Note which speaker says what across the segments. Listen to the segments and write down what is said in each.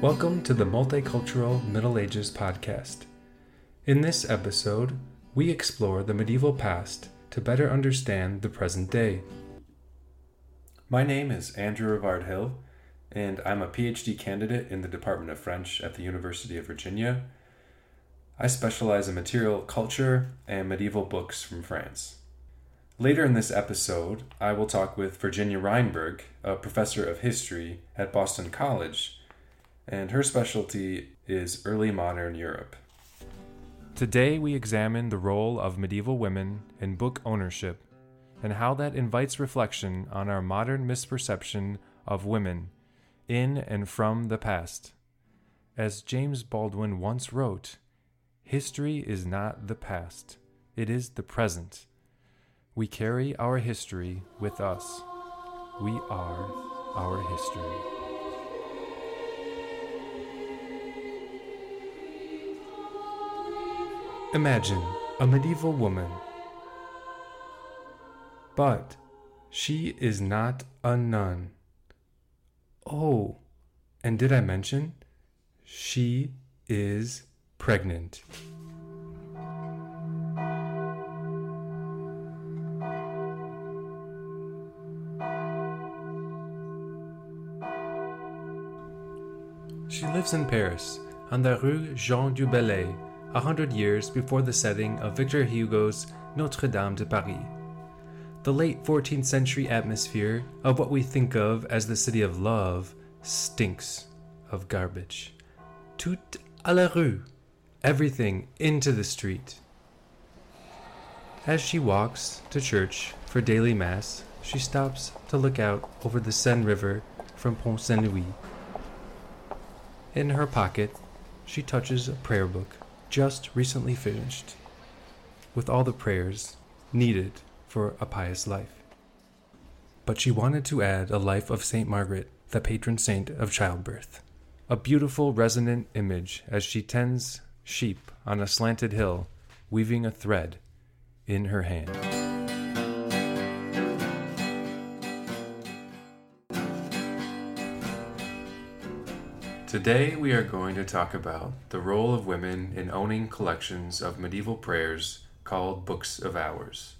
Speaker 1: Welcome to the Multicultural Middle Ages podcast. In this episode, we explore the medieval past to better understand the present day. My name is Andrew Rivard Hill, and I'm a PhD candidate in the Department of French at the University of Virginia. I specialize in material culture and medieval books from France. Later in this episode, I will talk with Virginia Reinburg, a professor of history at Boston College, and her specialty is early modern Europe. Today, we examine the role of medieval women in book ownership and how that invites reflection on our modern misperception of women in and from the past. As James Baldwin once wrote, history is not the past, it is the present. We carry our history with us. We are our history. Imagine a medieval woman. But she is not a nun. Oh, and did I mention? She is pregnant. She lives in Paris, on the Rue Jean du Bellay, a hundred years before the setting of Victor Hugo's Notre Dame de Paris the late 14th century atmosphere of what we think of as the city of love stinks of garbage. Tout à la rue, everything into the street. As she walks to church for daily mass, she stops to look out over the Seine River from Pont Saint Louis. In her pocket, she touches a prayer book just recently finished, with all the prayers needed for a pious life. But she wanted to add a life of St. Margaret, the patron saint of childbirth. A beautiful resonant image as she tends sheep on a slanted hill, weaving a thread in her hand. Today we are going to talk about the role of women in owning collections of medieval prayers called Books of Hours.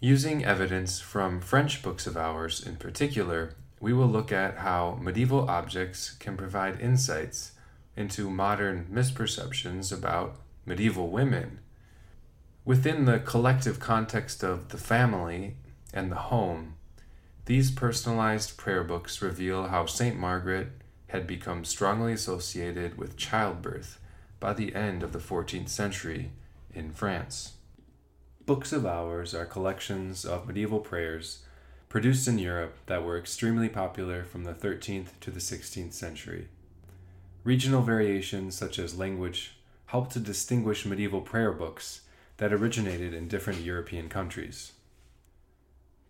Speaker 1: Using evidence from French books of hours in particular, we will look at how medieval objects can provide insights into modern misperceptions about medieval women. Within the collective context of the family and the home, these personalized prayer books reveal how St. Margaret had become strongly associated with childbirth by the end of the 14th century in France. Books of Hours are collections of medieval prayers produced in Europe that were extremely popular from the 13th to the 16th century. Regional variations, such as language, help to distinguish medieval prayer books that originated in different European countries.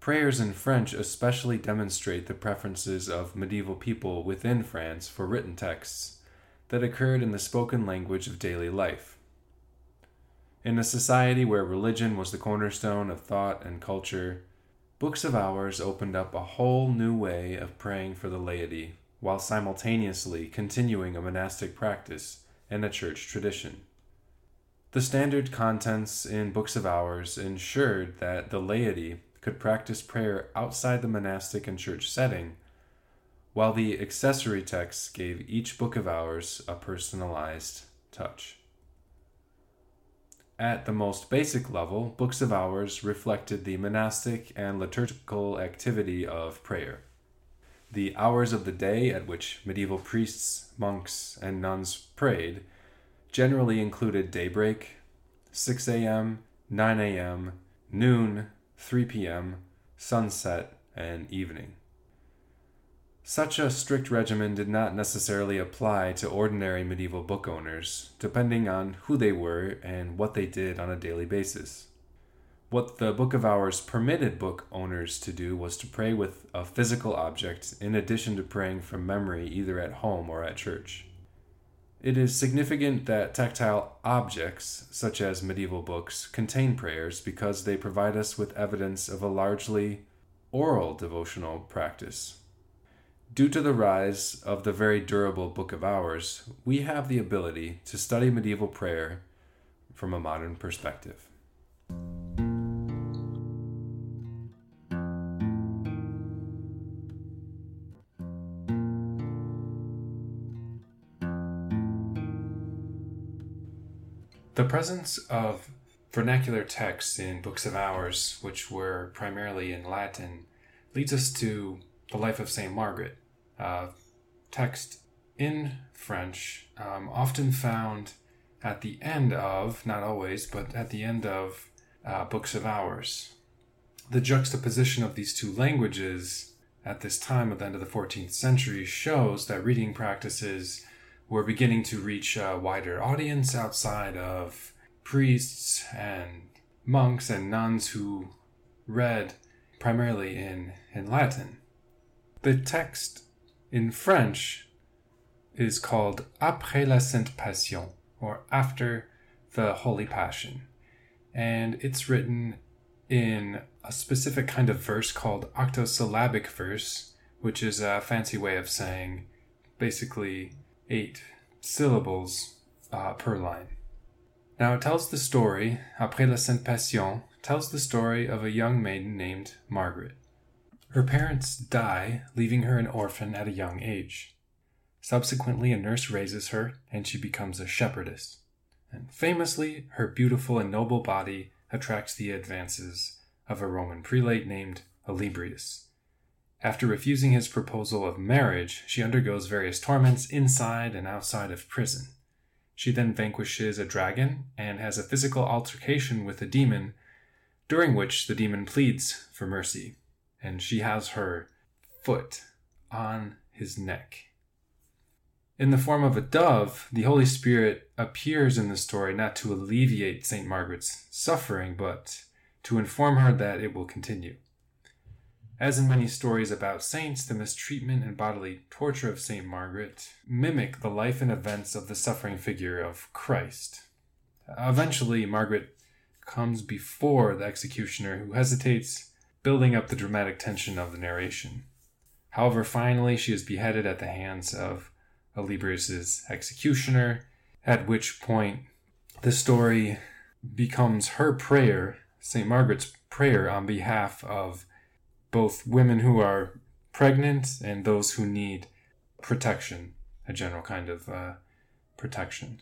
Speaker 1: Prayers in French especially demonstrate the preferences of medieval people within France for written texts that occurred in the spoken language of daily life. In a society where religion was the cornerstone of thought and culture, Books of Hours opened up a whole new way of praying for the laity, while simultaneously continuing a monastic practice and a church tradition. The standard contents in Books of Hours ensured that the laity could practice prayer outside the monastic and church setting, while the accessory texts gave each Book of Hours a personalized touch. At the most basic level, Books of Hours reflected the monastic and liturgical activity of prayer. The hours of the day at which medieval priests, monks, and nuns prayed generally included daybreak, 6 a.m., 9 a.m., noon, 3 p.m., sunset, and evening. Such a strict regimen did not necessarily apply to ordinary medieval book owners, depending on who they were and what they did on a daily basis. What the Book of Hours permitted book owners to do was to pray with a physical object in addition to praying from memory either at home or at church. It is significant that tactile objects, such as medieval books, contain prayers because they provide us with evidence of a largely oral devotional practice Due to the rise of the very durable Book of Hours, we have the ability to study medieval prayer from a modern perspective. The presence of vernacular texts in books of hours, which were primarily in Latin, leads us to the life of St. Margaret, a text in French, um, often found at the end of, not always, but at the end of uh, books of hours. The juxtaposition of these two languages at this time, at the end of the 14th century, shows that reading practices we're beginning to reach a wider audience outside of priests and monks and nuns who read primarily in, in Latin. The text in French is called Après la Sainte Passion, or After the Holy Passion. And it's written in a specific kind of verse called octosyllabic verse, which is a fancy way of saying basically eight syllables uh, per line. Now it tells the story, Après la Sainte Passion, tells the story of a young maiden named Margaret. Her parents die, leaving her an orphan at a young age. Subsequently, a nurse raises her, and she becomes a shepherdess. And famously, her beautiful and noble body attracts the advances of a Roman prelate named Olybrius, after refusing his proposal of marriage, she undergoes various torments inside and outside of prison. She then vanquishes a dragon and has a physical altercation with a demon, during which the demon pleads for mercy, and she has her foot on his neck. In the form of a dove, the Holy Spirit appears in the story not to alleviate St. Margaret's suffering, but to inform her that it will continue. As in many stories about saints, the mistreatment and bodily torture of St. Margaret mimic the life and events of the suffering figure of Christ. Eventually, Margaret comes before the executioner, who hesitates, building up the dramatic tension of the narration. However, finally, she is beheaded at the hands of Olybrius's executioner, at which point the story becomes her prayer, St. Margaret's prayer on behalf of both women who are pregnant and those who need protection, a general kind of uh, protection.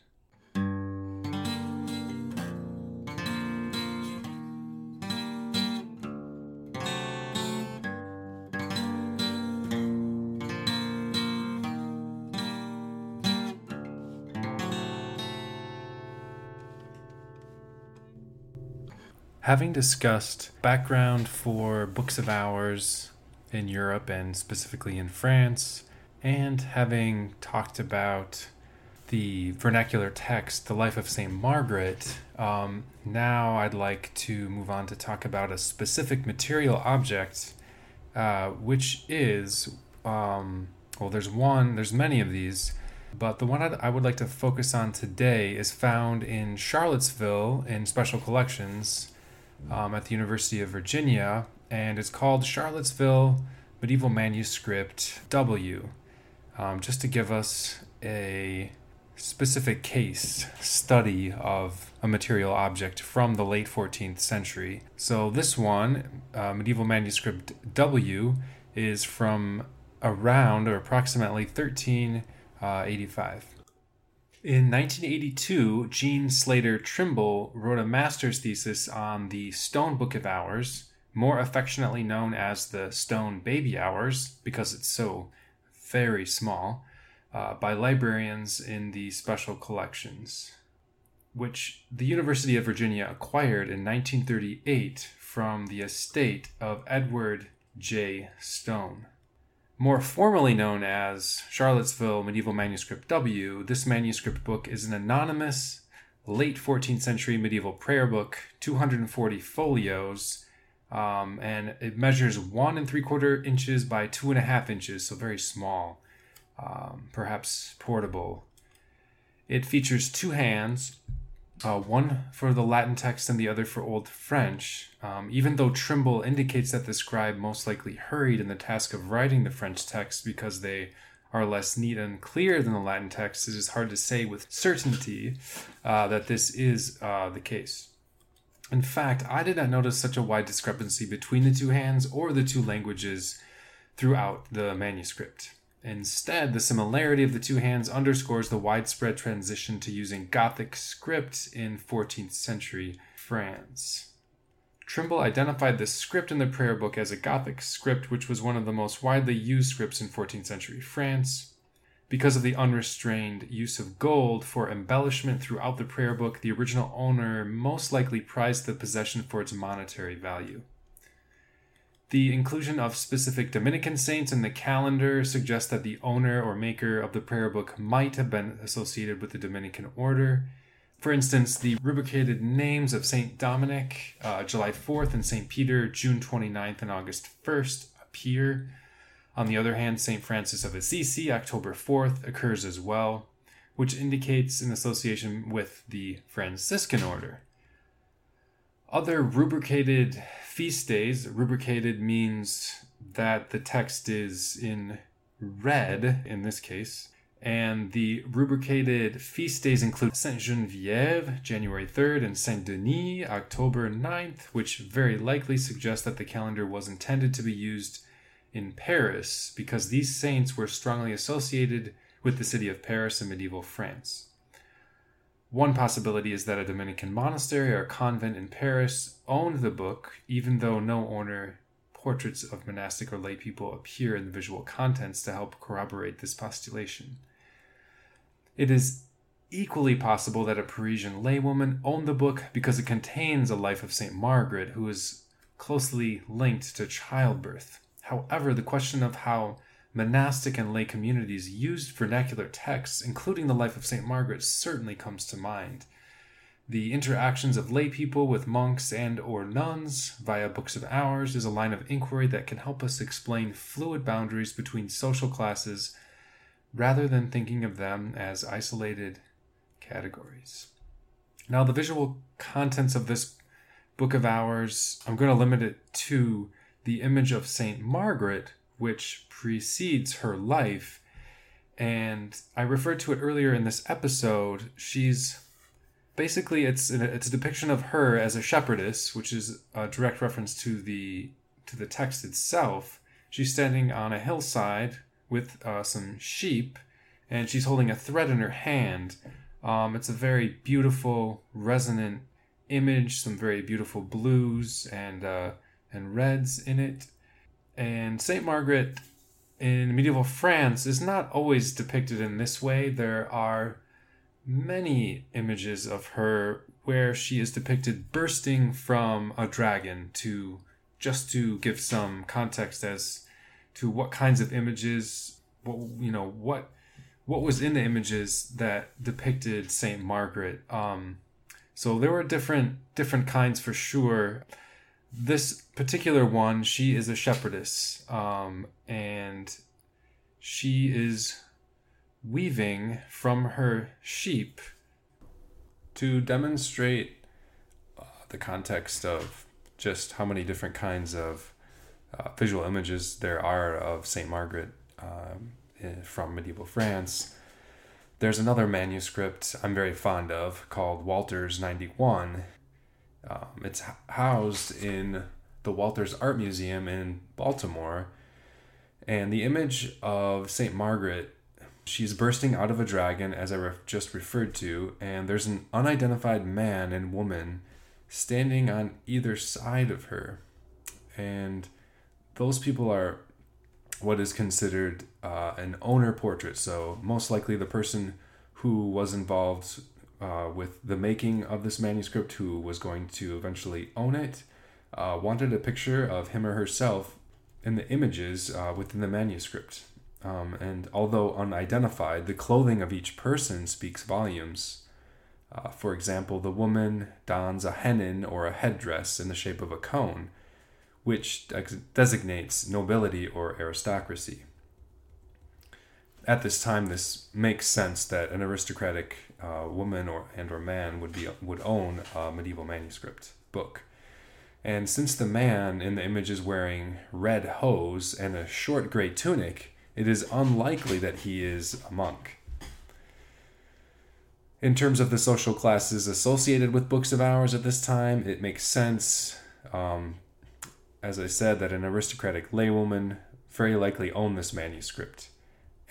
Speaker 1: Having discussed background for books of hours in Europe and specifically in France, and having talked about the vernacular text, The Life of St. Margaret, um, now I'd like to move on to talk about a specific material object, uh, which is, um, well, there's one, there's many of these, but the one I'd, I would like to focus on today is found in Charlottesville in Special Collections um, at the University of Virginia, and it's called Charlottesville Medieval Manuscript W, um, just to give us a specific case study of a material object from the late 14th century. So, this one, uh, Medieval Manuscript W, is from around or approximately 1385. In 1982, Jean Slater Trimble wrote a master's thesis on the Stone Book of Hours, more affectionately known as the Stone Baby Hours because it's so very small, uh, by librarians in the special collections, which the University of Virginia acquired in 1938 from the estate of Edward J. Stone. More formally known as Charlottesville Medieval Manuscript W, this manuscript book is an anonymous late 14th century medieval prayer book, 240 folios, um, and it measures one and three quarter inches by two and a half inches, so very small, um, perhaps portable. It features two hands, uh, one for the Latin text and the other for Old French. Um, even though Trimble indicates that the scribe most likely hurried in the task of writing the French text because they are less neat and clear than the Latin text, it is hard to say with certainty uh, that this is uh, the case. In fact, I did not notice such a wide discrepancy between the two hands or the two languages throughout the manuscript. Instead, the similarity of the two hands underscores the widespread transition to using Gothic script in 14th century France. Trimble identified the script in the prayer book as a Gothic script, which was one of the most widely used scripts in 14th century France. Because of the unrestrained use of gold for embellishment throughout the prayer book, the original owner most likely prized the possession for its monetary value. The inclusion of specific Dominican saints in the calendar suggests that the owner or maker of the prayer book might have been associated with the Dominican order. For instance, the rubricated names of Saint Dominic, uh, July 4th, and Saint Peter, June 29th and August 1st, appear. On the other hand, St. Francis of Assisi, October 4th, occurs as well, which indicates an association with the Franciscan order. Other rubricated feast days, rubricated means that the text is in red in this case. And the rubricated feast days include Saint Genevieve, January 3rd, and Saint Denis, October 9th, which very likely suggests that the calendar was intended to be used in Paris because these saints were strongly associated with the city of Paris in medieval France. One possibility is that a Dominican monastery or convent in Paris owned the book, even though no owner portraits of monastic or lay people appear in the visual contents to help corroborate this postulation. It is equally possible that a Parisian laywoman owned the book because it contains a life of St. Margaret, who is closely linked to childbirth. However, the question of how monastic and lay communities used vernacular texts, including the life of St. Margaret, certainly comes to mind. The interactions of lay people with monks and or nuns via books of hours is a line of inquiry that can help us explain fluid boundaries between social classes rather than thinking of them as isolated categories. Now, the visual contents of this book of hours, I'm going to limit it to the image of St. Margaret, which precedes her life. And I referred to it earlier in this episode. She's basically it's a, it's a depiction of her as a shepherdess, which is a direct reference to the to the text itself. She's standing on a hillside with uh, some sheep, and she's holding a thread in her hand. Um, it's a very beautiful, resonant image. Some very beautiful blues and uh, and reds in it. And Saint Margaret in medieval France is not always depicted in this way. There are many images of her where she is depicted bursting from a dragon to just to give some context as to what kinds of images what you know what what was in the images that depicted Saint Margaret um so there were different different kinds for sure this particular one, she is a shepherdess, um, and she is weaving from her sheep to demonstrate uh, the context of just how many different kinds of uh, visual images there are of Saint Margaret um, from medieval France. There's another manuscript I'm very fond of called Walters 91, um, it's housed in the Walters Art Museum in Baltimore. And the image of St. Margaret, she's bursting out of a dragon, as I re- just referred to, and there's an unidentified man and woman standing on either side of her. And those people are what is considered uh, an owner portrait. So, most likely the person who was involved uh, with the making of this manuscript, who was going to eventually own it, uh, wanted a picture of him or herself in the images uh, within the manuscript. Um, and although unidentified, the clothing of each person speaks volumes. Uh, for example, the woman dons a hennin or a headdress in the shape of a cone, which designates nobility or aristocracy. At this time, this makes sense that an aristocratic uh, woman or and or man would be would own a medieval manuscript book. And since the man in the image is wearing red hose and a short gray tunic, it is unlikely that he is a monk. In terms of the social classes associated with books of hours at this time, it makes sense, um, as I said, that an aristocratic laywoman very likely owned this manuscript.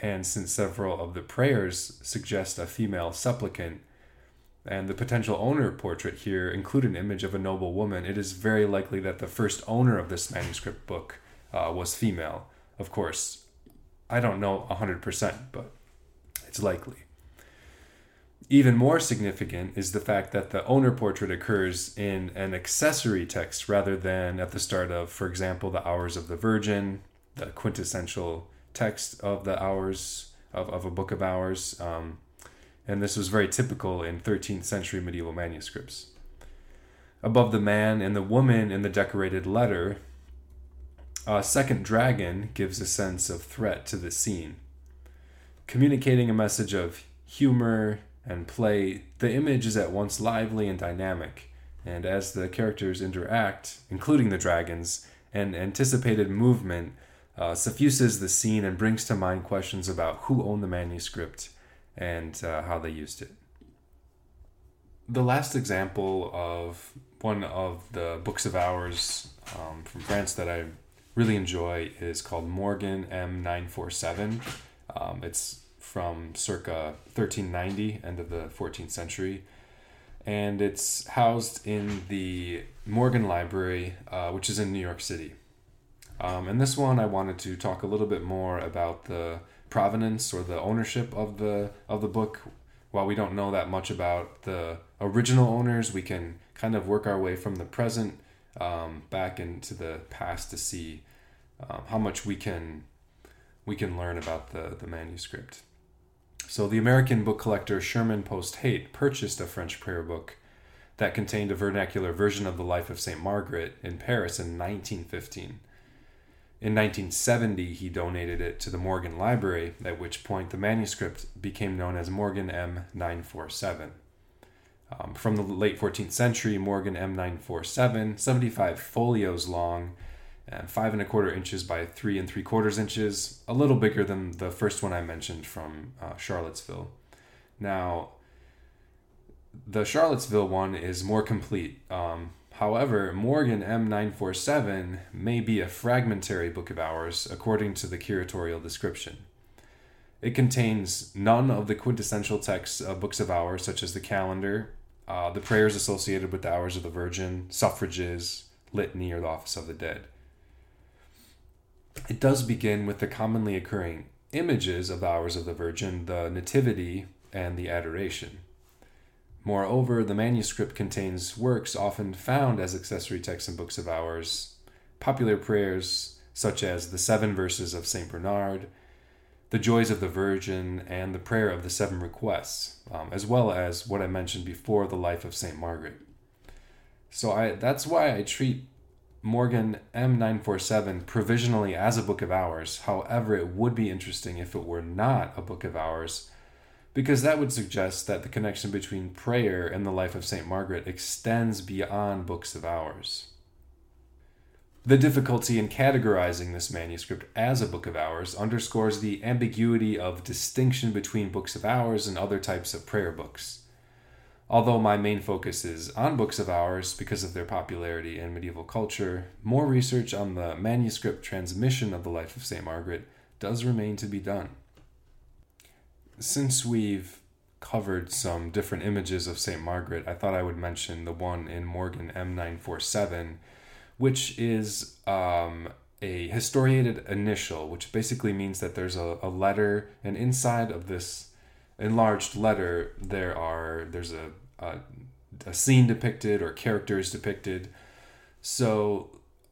Speaker 1: And since several of the prayers suggest a female supplicant, and the potential owner portrait here include an image of a noble woman, it is very likely that the first owner of this manuscript book uh, was female. Of course, I don't know 100%, but it's likely. Even more significant is the fact that the owner portrait occurs in an accessory text rather than at the start of, for example, the Hours of the Virgin, the quintessential text of the Hours of, of a book of Hours. Um, and this was very typical in 13th century medieval manuscripts. Above the man and the woman in the decorated letter, a second dragon gives a sense of threat to the scene. Communicating a message of humor, and play, the image is at once lively and dynamic, and as the characters interact, including the dragons, an anticipated movement uh, suffuses the scene and brings to mind questions about who owned the manuscript and uh, how they used it. The last example of one of the books of hours um, from France that I really enjoy is called Morgan M947. Um, it's from circa 1390, end of the 14th century. And it's housed in the Morgan Library, uh, which is in New York City. Um, and this one, I wanted to talk a little bit more about the provenance or the ownership of the of the book. While we don't know that much about the original owners, we can kind of work our way from the present um, back into the past to see um, how much we can we can learn about the the manuscript. So the American book collector Sherman Post Haight purchased a French prayer book that contained a vernacular version of the life of St. Margaret in Paris in 1915. In 1970, he donated it to the Morgan Library, at which point the manuscript became known as Morgan M947. Um, from the late 14th century, Morgan M947, 75 folios long, and five and a quarter inches by three and three quarters inches, a little bigger than the first one I mentioned from uh, Charlottesville. Now, the Charlottesville one is more complete. Um, however, Morgan M947 may be a fragmentary book of hours according to the curatorial description. It contains none of the quintessential texts of books of hours, such as the calendar, uh, the prayers associated with the hours of the Virgin, suffrages, litany, or the office of the dead it does begin with the commonly occurring images of the hours of the Virgin, the Nativity, and the Adoration. Moreover, the manuscript contains works often found as accessory texts in books of hours, popular prayers such as the seven verses of St. Bernard, the joys of the Virgin, and the prayer of the seven requests, um, as well as what I mentioned before, the life of St. Margaret. So I, that's why I treat Morgan M947 provisionally as a book of hours. However, it would be interesting if it were not a book of hours, because that would suggest that the connection between prayer and the life of St. Margaret extends beyond books of hours. The difficulty in categorizing this manuscript as a book of hours underscores the ambiguity of distinction between books of hours and other types of prayer books. Although my main focus is on books of hours because of their popularity in medieval culture, more research on the manuscript transmission of the life of St. Margaret does remain to be done. Since we've covered some different images of St. Margaret, I thought I would mention the one in Morgan M947, which is um, a historiated initial, which basically means that there's a, a letter, and inside of this enlarged letter there are there's a, a, a scene depicted or characters depicted so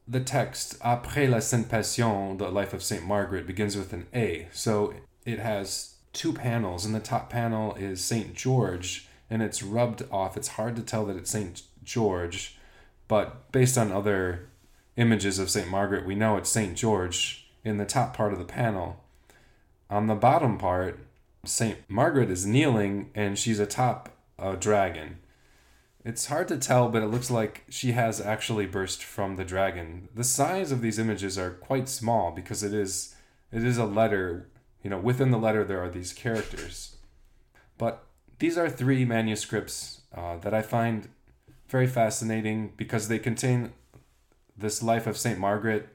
Speaker 1: the text après la sainte passion the life of saint margaret begins with an a so it has two panels and the top panel is saint george and it's rubbed off it's hard to tell that it's saint george but based on other images of saint margaret we know it's saint george in the top part of the panel on the bottom part, St. Margaret is kneeling and she's atop a dragon. It's hard to tell, but it looks like she has actually burst from the dragon. The size of these images are quite small because it is it is a letter, you know, within the letter there are these characters. But these are three manuscripts uh, that I find very fascinating because they contain this life of St. Margaret,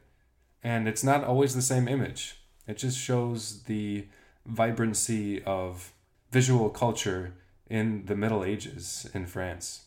Speaker 1: and it's not always the same image. It just shows the vibrancy of visual culture in the Middle Ages in France.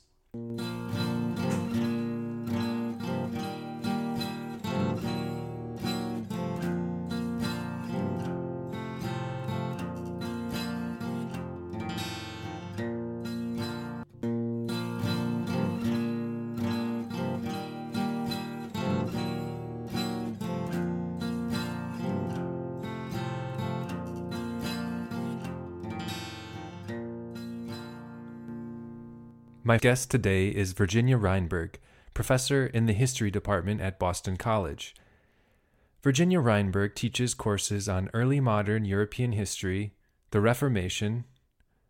Speaker 1: My guest today is Virginia Reinburg, professor in the history department at Boston College. Virginia Reinburg teaches courses on early modern European history, the Reformation,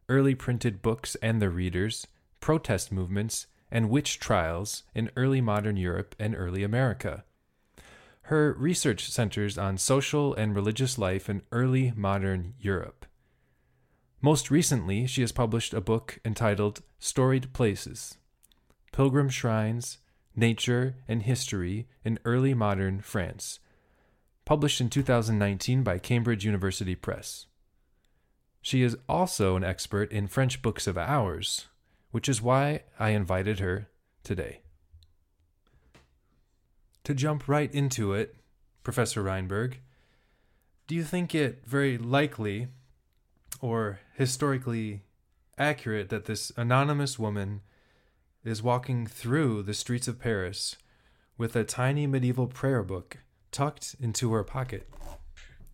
Speaker 1: early printed books and their readers, protest movements, and witch trials in early modern Europe and early America. Her research centers on social and religious life in early modern Europe. Most recently, she has published a book entitled Storied Places Pilgrim Shrines, Nature, and History in Early Modern France, published in 2019 by Cambridge University Press. She is also an expert in French books of hours, which is why I invited her today. To jump right into it, Professor Reinburg, do you think it very likely or historically accurate that this anonymous woman is walking through the streets of Paris with a tiny medieval prayer book tucked into her pocket.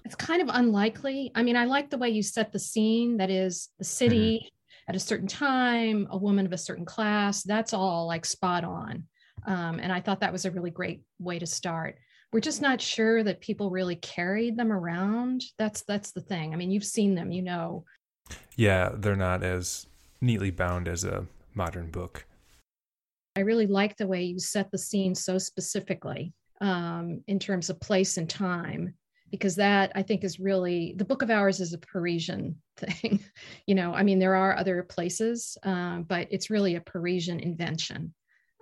Speaker 2: It's kind of unlikely. I mean, I like the way you set the scene that is the city mm-hmm. at a certain time, a woman of a certain class. That's all like spot on. Um, and I thought that was a really great way to start. We're just not sure that people really carried them around. That's that's the thing. I mean, you've seen them, you know,
Speaker 1: yeah, they're not as neatly bound as a modern book.
Speaker 2: I really like the way you set the scene so specifically um, in terms of place and time, because that I think is really the Book of Hours is a Parisian thing. you know, I mean, there are other places, um, but it's really a Parisian invention.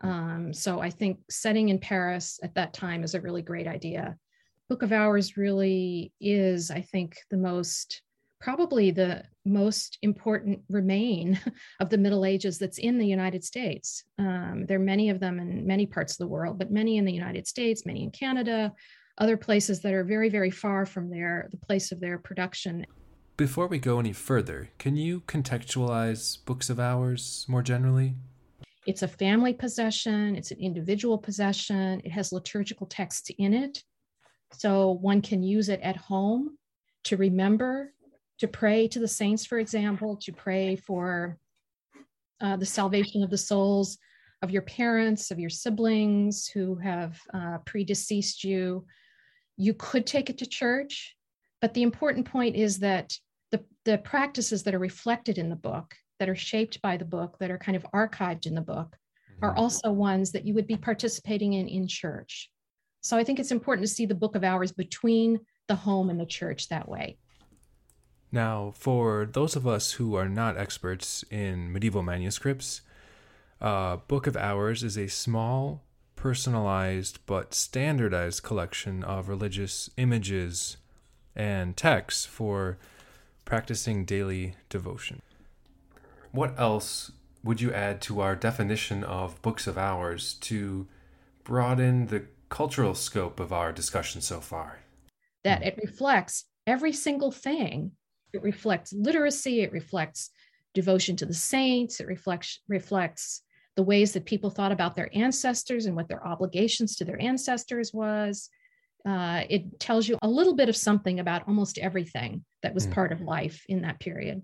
Speaker 2: Um, so I think setting in Paris at that time is a really great idea. Book of Hours really is, I think, the most probably the most important remain of the Middle Ages that's in the United States. Um, there are many of them in many parts of the world, but many in the United States, many in Canada, other places that are very, very far from their the place of their production.
Speaker 1: Before we go any further, can you contextualize books of hours more generally?
Speaker 2: It's a family possession, it's an individual possession, it has liturgical texts in it. So one can use it at home to remember to pray to the saints, for example, to pray for uh, the salvation of the souls of your parents, of your siblings who have uh, predeceased you. You could take it to church, but the important point is that the, the practices that are reflected in the book, that are shaped by the book, that are kind of archived in the book, mm-hmm. are also ones that you would be participating in in church. So I think it's important to see the book of hours between the home and the church that way.
Speaker 1: Now, for those of us who are not experts in medieval manuscripts, uh, Book of Hours is a small, personalized, but standardized collection of religious images and texts for practicing daily devotion. What else would you add to our definition of books of hours to broaden the cultural scope of our discussion so far?
Speaker 2: That it reflects every single thing it reflects literacy, it reflects devotion to the saints, it reflects reflects the ways that people thought about their ancestors and what their obligations to their ancestors was. Uh, it tells you a little bit of something about almost everything that was mm. part of life in that period.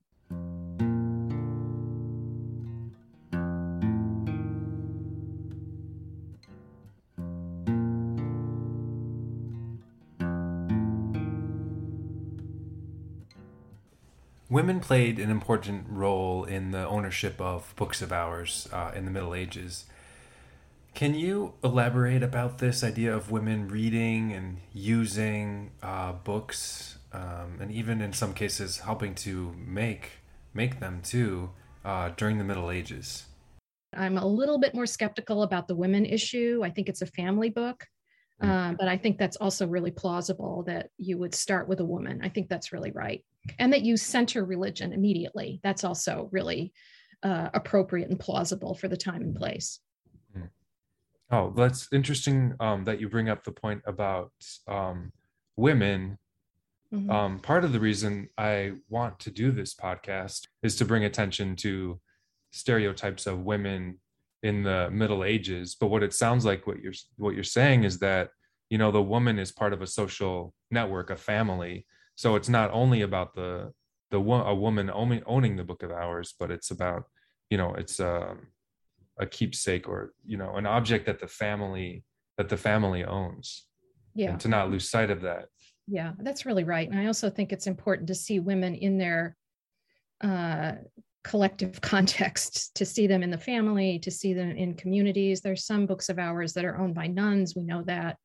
Speaker 1: Women played an important role in the ownership of books of hours uh, in the Middle Ages. Can you elaborate about this idea of women reading and using uh, books, um, and even in some cases helping to make make them too uh, during the Middle Ages?
Speaker 2: I'm a little bit more skeptical about the women issue. I think it's a family book. Uh, but I think that's also really plausible that you would start with a woman. I think that's really right, and that you center religion immediately. That's also really uh, appropriate and plausible for the time and place.
Speaker 1: Oh, that's interesting um, that you bring up the point about um, women. Mm-hmm. Um, part of the reason I want to do this podcast is to bring attention to stereotypes of women in the Middle Ages. But what it sounds like what you're what you're saying is that you know the woman is part of a social network, a family. So it's not only about the the a woman owning, owning the Book of Hours, but it's about you know it's um, a keepsake or you know an object that the family that the family owns yeah and to not lose sight of that
Speaker 2: yeah that's really right and i also think it's important to see women in their uh, collective context to see them in the family to see them in communities. There's some books of hours that are owned by nuns we know that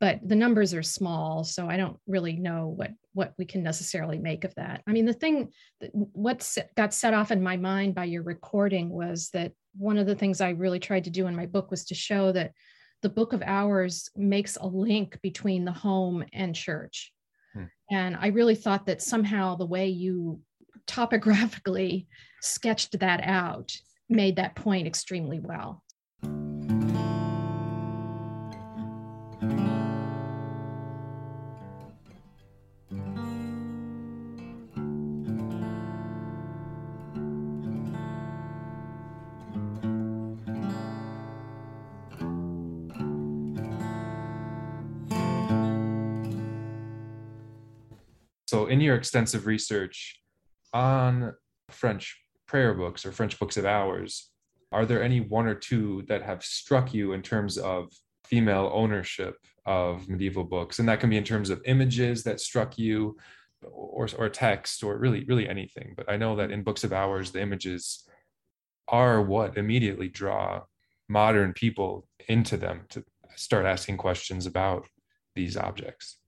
Speaker 2: but the numbers are small so i don't really know what what we can necessarily make of that. I mean the thing what got set off in my mind by your recording was that one of the things i really tried to do in my book was to show that the book of hours makes a link between the home and church. Hmm. and i really thought that somehow the way you topographically sketched that out made that point extremely well.
Speaker 1: So, in your extensive research on French prayer books or French books of hours, are there any one or two that have struck you in terms of female ownership of medieval books? And that can be in terms of images that struck you or, or text or really, really anything. But I know that in books of hours, the images are what immediately draw modern people into them to start asking questions about these objects.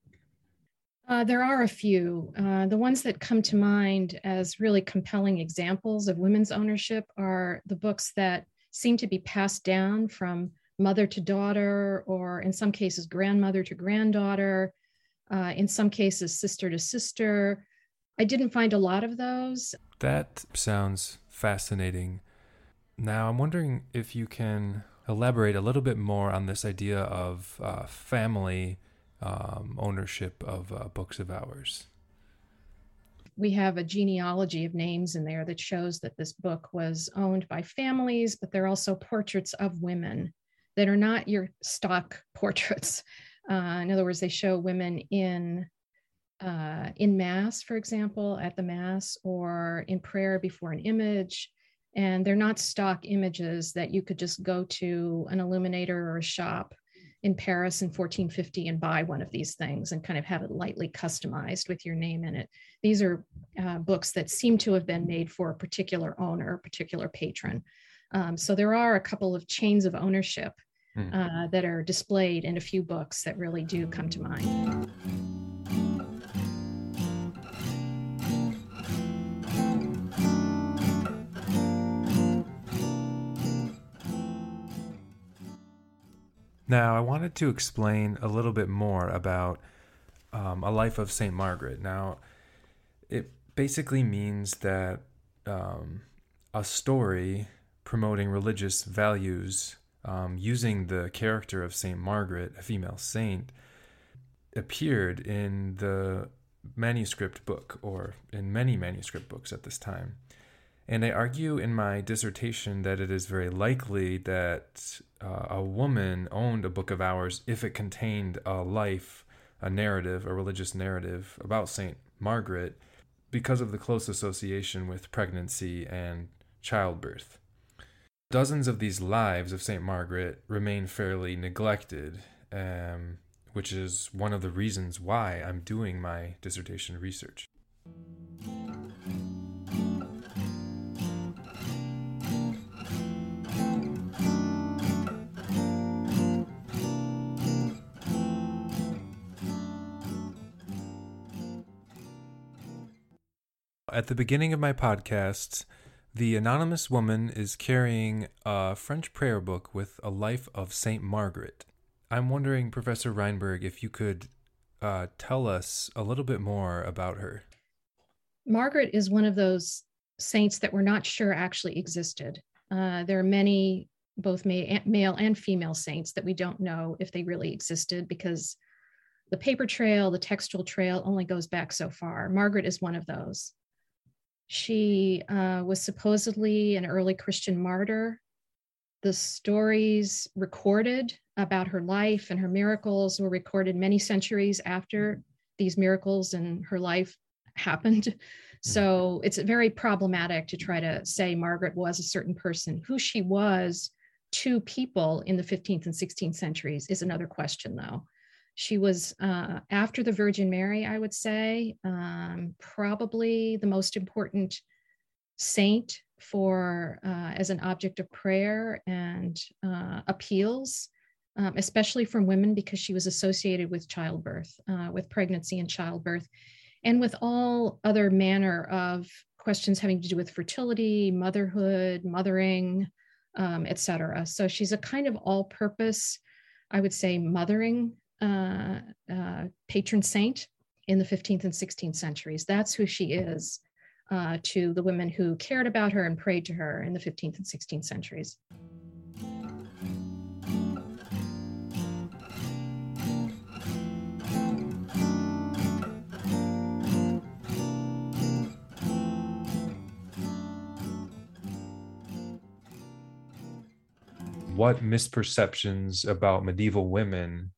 Speaker 2: Uh, there are a few. Uh, the ones that come to mind as really compelling examples of women's ownership are the books that seem to be passed down from mother to daughter, or in some cases, grandmother to granddaughter, uh, in some cases, sister to sister. I didn't find a lot of those.
Speaker 1: That sounds fascinating. Now, I'm wondering if you can elaborate a little bit more on this idea of uh, family um, ownership of uh, books of hours.
Speaker 2: We have a genealogy of names in there that shows that this book was owned by families, but there are also portraits of women that are not your stock portraits. Uh, in other words, they show women in uh, in mass, for example, at the mass, or in prayer before an image, and they're not stock images that you could just go to an illuminator or a shop in Paris in 1450 and buy one of these things and kind of have it lightly customized with your name in it. These are uh, books that seem to have been made for a particular owner, a particular patron. Um, so there are a couple of chains of ownership hmm. uh, that are displayed in a few books that really do come to mind.
Speaker 1: Now, I wanted to explain a little bit more about um, a life of Saint Margaret. Now, it basically means that um, a story promoting religious values um, using the character of Saint Margaret, a female saint, appeared in the manuscript book or in many manuscript books at this time. And I argue in my dissertation that it is very likely that uh, a woman owned a book of hours if it contained a life, a narrative, a religious narrative about St. Margaret because of the close association with pregnancy and childbirth. Dozens of these lives of St. Margaret remain fairly neglected, um, which is one of the reasons why I'm doing my dissertation research. At the beginning of my podcast, the anonymous woman is carrying a French prayer book with a life of Saint Margaret. I'm wondering, Professor Reinburg, if you could uh, tell us a little bit more about her.
Speaker 2: Margaret is one of those saints that we're not sure actually existed. Uh, there are many, both male and female saints, that we don't know if they really existed because the paper trail, the textual trail only goes back so far. Margaret is one of those. She uh, was supposedly an early Christian martyr. The stories recorded about her life and her miracles were recorded many centuries after these miracles and her life happened. So it's very problematic to try to say Margaret was a certain person. Who she was to people in the 15th and 16th centuries is another question, though. She was uh, after the Virgin Mary, I would say, um, probably the most important saint for uh, as an object of prayer and uh, appeals, um, especially from women because she was associated with childbirth, uh, with pregnancy and childbirth, and with all other manner of questions having to do with fertility, motherhood, mothering, um, etc. So she's a kind of all-purpose, I would say, mothering uh, uh, patron saint in the 15th and 16th centuries. That's who she is uh, to the women who cared about her and prayed to her in the 15th and 16th centuries.
Speaker 1: what misperceptions about medieval women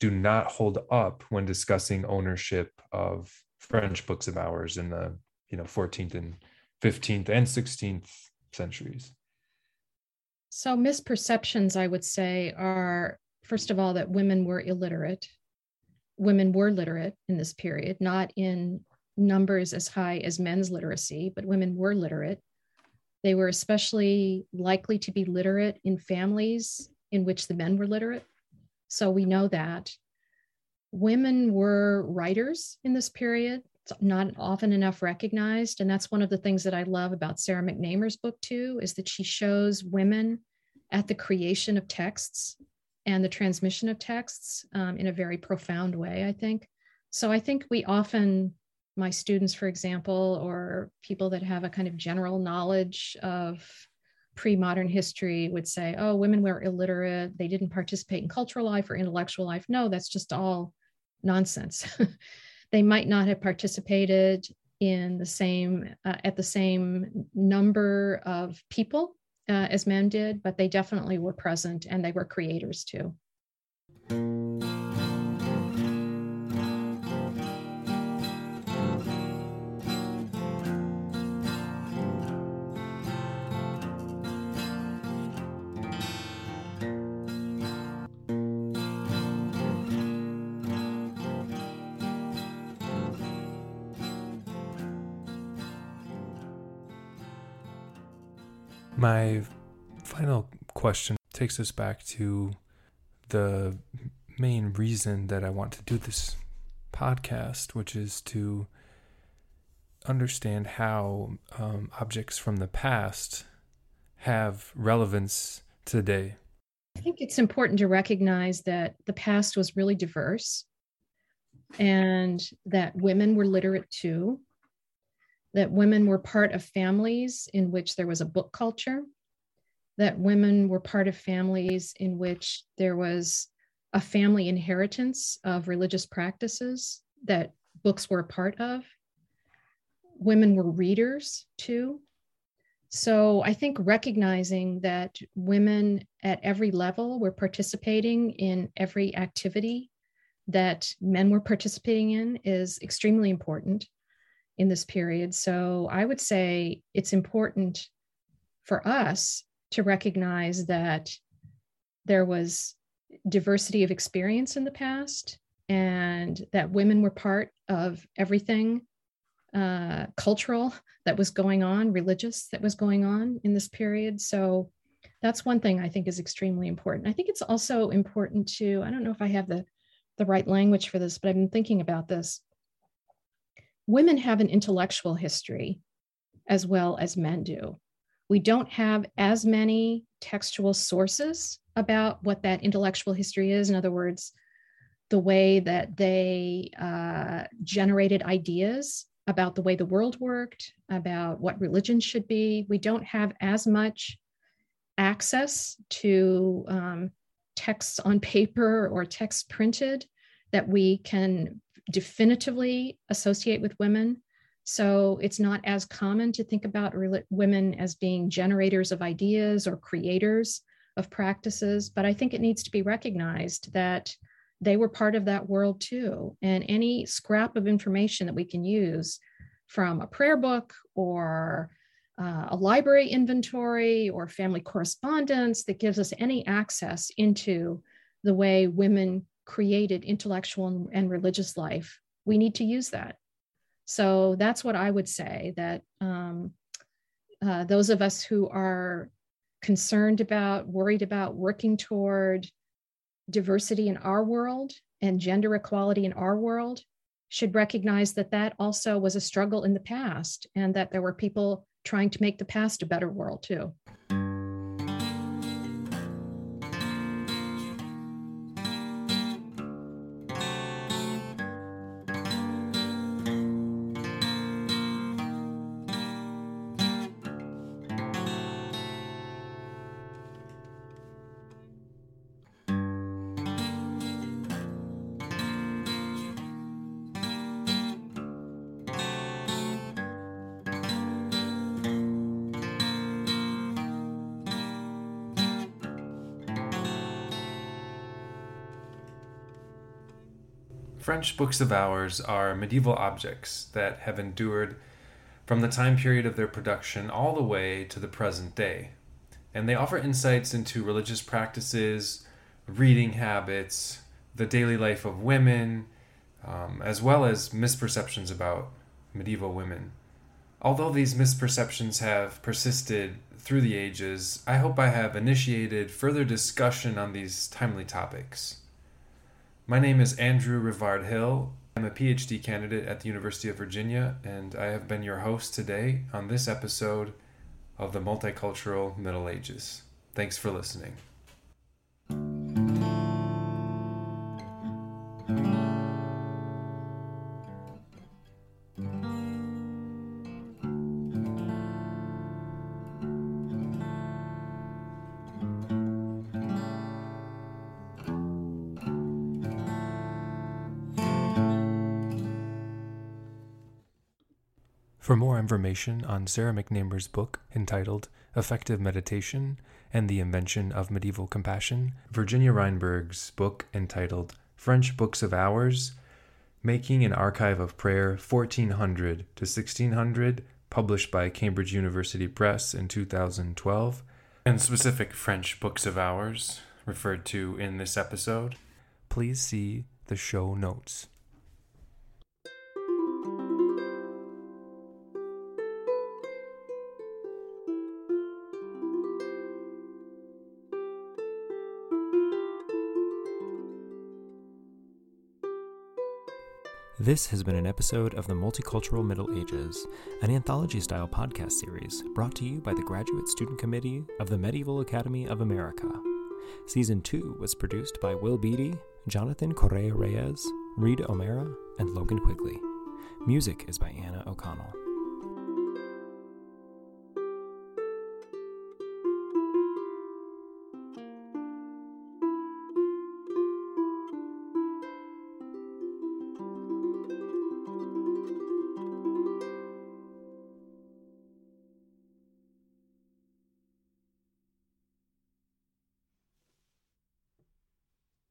Speaker 1: do not hold up when discussing ownership of French books of hours in the you know 14th and 15th and 16th centuries.
Speaker 2: So misperceptions, I would say, are first of all that women were illiterate. Women were literate in this period, not in numbers as high as men's literacy, but women were literate. They were especially likely to be literate in families in which the men were literate. So we know that. Women were writers in this period, it's not often enough recognized. And that's one of the things that I love about Sarah McNamer's book, too, is that she shows women at the creation of texts and the transmission of texts um, in a very profound way, I think. So I think we often, my students, for example, or people that have a kind of general knowledge of pre-modern history would say, oh, women were illiterate, they didn't participate in cultural life or intellectual life. No, that's just all nonsense. they might not have participated in the same uh, at the same number of people uh, as men did, but they definitely were present and they were creators too.
Speaker 1: My final question takes us back to the main reason that I want to do this podcast, which is to understand how um, objects from the past have relevance today.
Speaker 2: I think it's important to recognize that the past was really diverse and that women were literate too that women were part of families in which there was a book culture, that women were part of families in which there was a family inheritance of religious practices that books were a part of. Women were readers too. So I think recognizing that women at every level were participating in every activity that men were participating in is extremely important in this period. So I would say it's important for us to recognize that there was diversity of experience in the past and that women were part of everything uh, cultural that was going on, religious that was going on in this period. So that's one thing I think is extremely important. I think it's also important to, I don't know if I have the, the right language for this, but I've been thinking about this women have an intellectual history as well as men do. We don't have as many textual sources about what that intellectual history is. In other words, the way that they uh, generated ideas about the way the world worked, about what religion should be. We don't have as much access to um, texts on paper or text printed that we can definitively associate with women. So it's not as common to think about women as being generators of ideas or creators of practices, but I think it needs to be recognized that they were part of that world too. And any scrap of information that we can use from a prayer book or uh, a library inventory or family correspondence that gives us any access into the way women created intellectual and religious life, we need to use that. So that's what I would say that um, uh, those of us who are concerned about, worried about, working toward diversity in our world and gender equality in our world should recognize that that also was a struggle in the past and that there were people trying to make the past a better world too.
Speaker 1: French books of hours are medieval objects that have endured from the time period of their production all the way to the present day. And they offer insights into religious practices, reading habits, the daily life of women, um, as well as misperceptions about medieval women. Although these misperceptions have persisted through the ages, I hope I have initiated further discussion on these timely topics. My name is Andrew Rivard Hill. I'm a PhD candidate at the University of Virginia, and I have been your host today on this episode of the Multicultural Middle Ages. Thanks for listening. Information on Sarah McNamer's book entitled Affective Meditation and the Invention of Medieval Compassion, Virginia Reinburg's book entitled French Books of Hours, Making an Archive of Prayer 1400 to 1600, published by Cambridge University Press in 2012, and specific French Books of Hours referred to in this episode, please see the show notes.
Speaker 3: This has been an episode of the Multicultural Middle Ages, an anthology style podcast series brought to you by the Graduate Student Committee of the Medieval Academy of America. Season 2 was produced by Will Beatty, Jonathan Correa Reyes, Reed O'Mara, and Logan Quigley. Music is by Anna O'Connell.